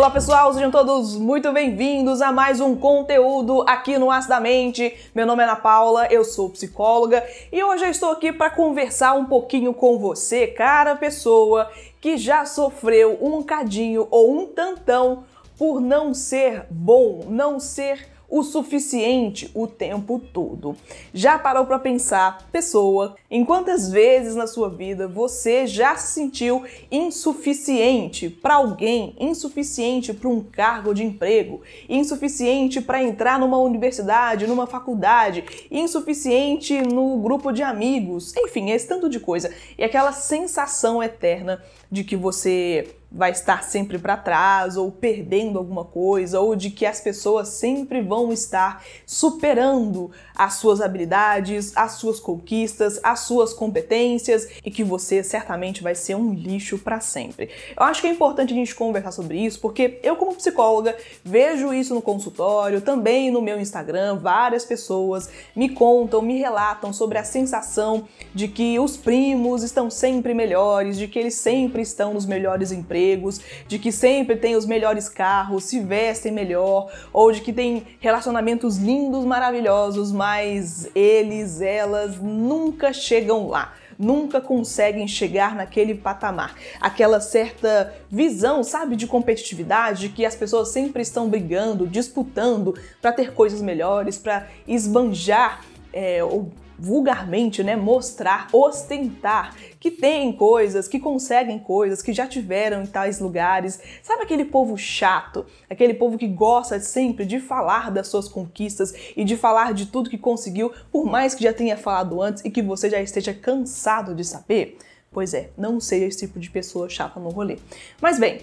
Olá pessoal, sejam todos muito bem-vindos a mais um conteúdo aqui no As da Mente. Meu nome é Ana Paula, eu sou psicóloga e hoje eu estou aqui para conversar um pouquinho com você, cara pessoa que já sofreu um cadinho ou um tantão por não ser bom, não ser o suficiente o tempo todo. Já parou para pensar, pessoa, em quantas vezes na sua vida você já se sentiu insuficiente para alguém, insuficiente para um cargo de emprego, insuficiente para entrar numa universidade, numa faculdade, insuficiente no grupo de amigos, enfim, esse tanto de coisa. E aquela sensação eterna de que você vai estar sempre para trás ou perdendo alguma coisa ou de que as pessoas sempre vão estar superando as suas habilidades, as suas conquistas, as suas competências e que você certamente vai ser um lixo para sempre. Eu acho que é importante a gente conversar sobre isso porque eu como psicóloga vejo isso no consultório, também no meu Instagram, várias pessoas me contam, me relatam sobre a sensação de que os primos estão sempre melhores, de que eles sempre estão nos melhores empregos empregos, de que sempre tem os melhores carros, se vestem melhor, ou de que tem relacionamentos lindos, maravilhosos, mas eles, elas nunca chegam lá nunca conseguem chegar naquele patamar. Aquela certa visão, sabe, de competitividade, de que as pessoas sempre estão brigando, disputando para ter coisas melhores, para esbanjar é, ou vulgarmente, né, mostrar, ostentar que tem coisas, que conseguem coisas, que já tiveram em tais lugares. Sabe aquele povo chato? Aquele povo que gosta sempre de falar das suas conquistas e de falar de tudo que conseguiu, por mais que já tenha falado antes e que você já esteja cansado de saber? Pois é, não seja esse tipo de pessoa chata no rolê. Mas bem,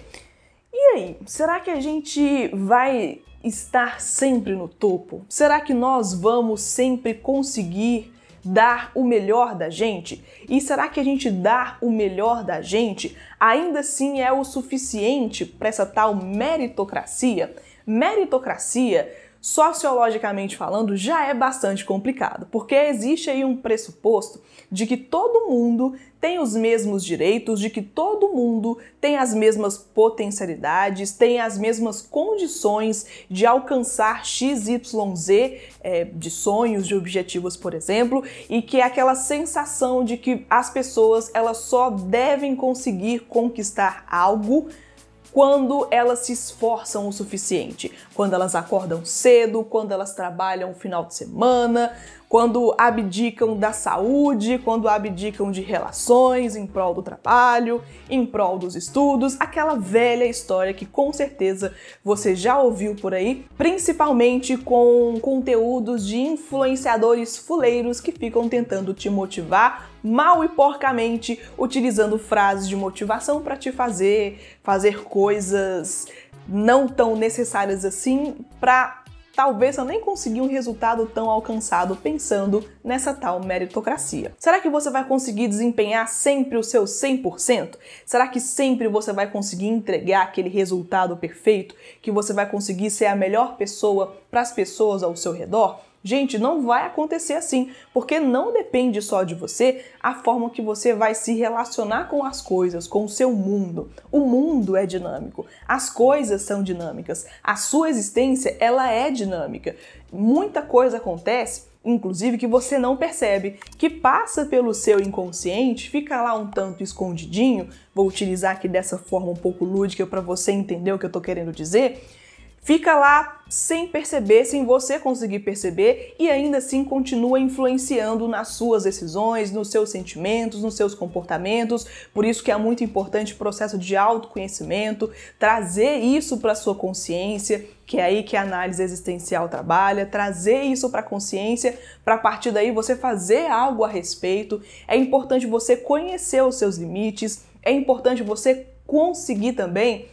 e aí? Será que a gente vai estar sempre no topo? Será que nós vamos sempre conseguir dar o melhor da gente? E será que a gente dar o melhor da gente ainda assim é o suficiente para essa tal meritocracia? Meritocracia sociologicamente falando, já é bastante complicado, porque existe aí um pressuposto de que todo mundo tem os mesmos direitos, de que todo mundo tem as mesmas potencialidades, tem as mesmas condições de alcançar XYZ é, de sonhos, de objetivos, por exemplo, e que é aquela sensação de que as pessoas elas só devem conseguir conquistar algo quando elas se esforçam o suficiente, quando elas acordam cedo, quando elas trabalham o final de semana, quando abdicam da saúde, quando abdicam de relações em prol do trabalho, em prol dos estudos, aquela velha história que com certeza você já ouviu por aí, principalmente com conteúdos de influenciadores fuleiros que ficam tentando te motivar mal e porcamente, utilizando frases de motivação para te fazer fazer coisas não tão necessárias assim para talvez eu nem conseguir um resultado tão alcançado pensando nessa tal meritocracia. Será que você vai conseguir desempenhar sempre o seu 100%? Será que sempre você vai conseguir entregar aquele resultado perfeito? Que você vai conseguir ser a melhor pessoa para as pessoas ao seu redor? Gente, não vai acontecer assim, porque não depende só de você a forma que você vai se relacionar com as coisas, com o seu mundo. O mundo é dinâmico, as coisas são dinâmicas, a sua existência ela é dinâmica. Muita coisa acontece inclusive que você não percebe, que passa pelo seu inconsciente, fica lá um tanto escondidinho. Vou utilizar aqui dessa forma um pouco lúdica para você entender o que eu estou querendo dizer fica lá sem perceber, sem você conseguir perceber e ainda assim continua influenciando nas suas decisões, nos seus sentimentos, nos seus comportamentos. Por isso que é muito importante o processo de autoconhecimento, trazer isso para sua consciência, que é aí que a análise existencial trabalha, trazer isso para a consciência, para a partir daí você fazer algo a respeito. É importante você conhecer os seus limites, é importante você conseguir também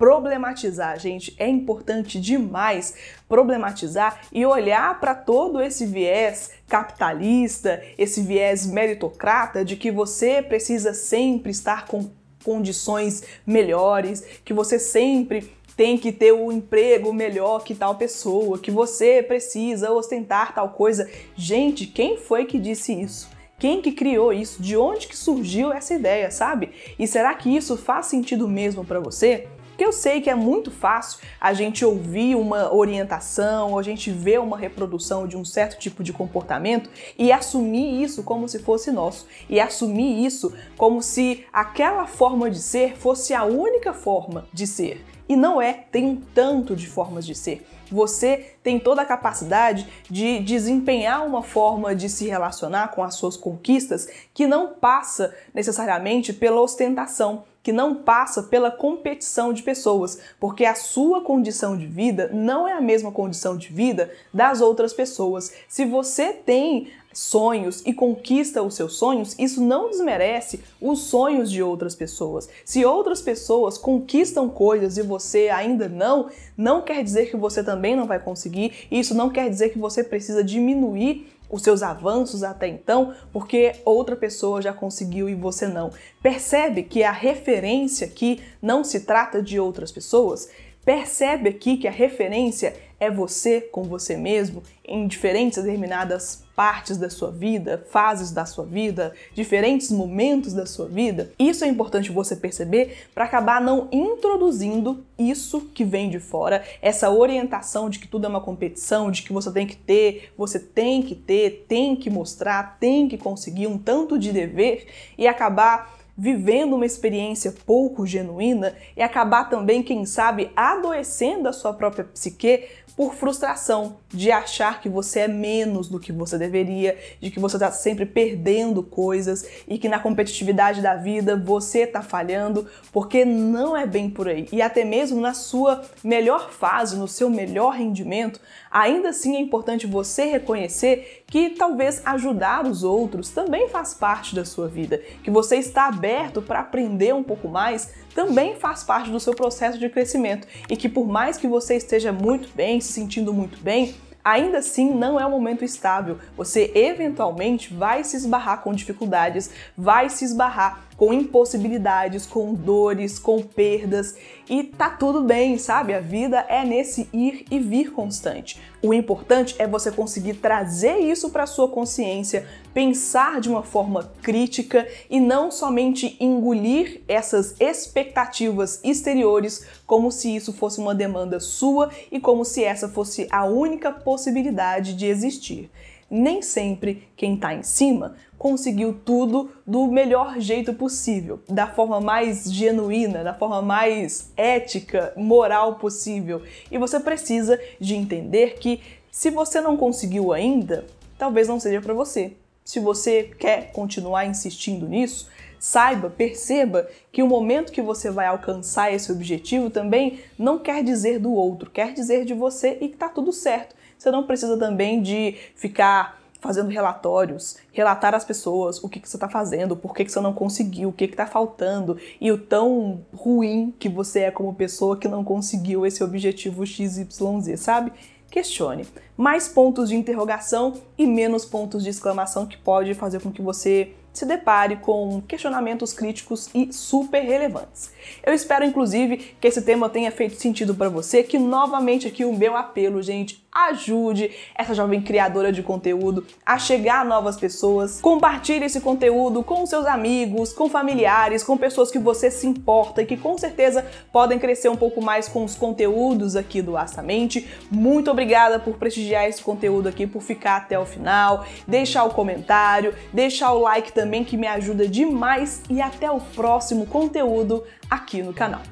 problematizar, gente. É importante demais problematizar e olhar para todo esse viés capitalista, esse viés meritocrata de que você precisa sempre estar com condições melhores, que você sempre tem que ter um emprego melhor que tal pessoa, que você precisa ostentar tal coisa. Gente, quem foi que disse isso? Quem que criou isso? De onde que surgiu essa ideia, sabe? E será que isso faz sentido mesmo para você? Porque eu sei que é muito fácil a gente ouvir uma orientação, ou a gente ver uma reprodução de um certo tipo de comportamento e assumir isso como se fosse nosso. E assumir isso como se aquela forma de ser fosse a única forma de ser. E não é, tem um tanto de formas de ser. Você tem toda a capacidade de desempenhar uma forma de se relacionar com as suas conquistas que não passa necessariamente pela ostentação, que não passa pela competição de pessoas, porque a sua condição de vida não é a mesma condição de vida das outras pessoas. Se você tem sonhos e conquista os seus sonhos, isso não desmerece os sonhos de outras pessoas. Se outras pessoas conquistam coisas e você ainda não, não quer dizer que você também não vai conseguir, isso não quer dizer que você precisa diminuir os seus avanços até então, porque outra pessoa já conseguiu e você não. Percebe que a referência aqui não se trata de outras pessoas? Percebe aqui que a referência é você com você mesmo em diferentes determinadas partes da sua vida, fases da sua vida, diferentes momentos da sua vida. Isso é importante você perceber para acabar não introduzindo isso que vem de fora, essa orientação de que tudo é uma competição, de que você tem que ter, você tem que ter, tem que mostrar, tem que conseguir um tanto de dever e acabar vivendo uma experiência pouco genuína e acabar também, quem sabe, adoecendo a sua própria psique por frustração de achar que você é menos do que você deveria, de que você está sempre perdendo coisas e que na competitividade da vida você está falhando, porque não é bem por aí. E até mesmo na sua melhor fase, no seu melhor rendimento, ainda assim é importante você reconhecer que talvez ajudar os outros também faz parte da sua vida, que você está aberto para aprender um pouco mais também faz parte do seu processo de crescimento. E que por mais que você esteja muito bem, se sentindo muito bem, ainda assim não é um momento estável. Você eventualmente vai se esbarrar com dificuldades, vai se esbarrar com impossibilidades, com dores, com perdas e tá tudo bem, sabe? A vida é nesse ir e vir constante. O importante é você conseguir trazer isso para sua consciência, pensar de uma forma crítica e não somente engolir essas expectativas exteriores como se isso fosse uma demanda sua e como se essa fosse a única possibilidade de existir nem sempre quem está em cima conseguiu tudo do melhor jeito possível, da forma mais genuína, da forma mais ética, moral possível. E você precisa de entender que se você não conseguiu ainda, talvez não seja para você. Se você quer continuar insistindo nisso, saiba, perceba que o momento que você vai alcançar esse objetivo também não quer dizer do outro, quer dizer de você e que tá tudo certo. Você não precisa também de ficar fazendo relatórios, relatar às pessoas o que, que você está fazendo, por que, que você não conseguiu, o que está faltando e o tão ruim que você é como pessoa que não conseguiu esse objetivo XYZ, sabe? Questione. Mais pontos de interrogação e menos pontos de exclamação que pode fazer com que você se depare com questionamentos críticos e super relevantes. Eu espero, inclusive, que esse tema tenha feito sentido para você, que novamente aqui o meu apelo, gente, ajude essa jovem criadora de conteúdo a chegar a novas pessoas. Compartilhe esse conteúdo com seus amigos, com familiares, com pessoas que você se importa e que com certeza podem crescer um pouco mais com os conteúdos aqui do Astamente. Muito obrigada por prestigiar esse conteúdo aqui, por ficar até o final, deixar o comentário, deixar o like também que me ajuda demais e até o próximo conteúdo aqui no canal.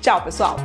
Tchau, pessoal!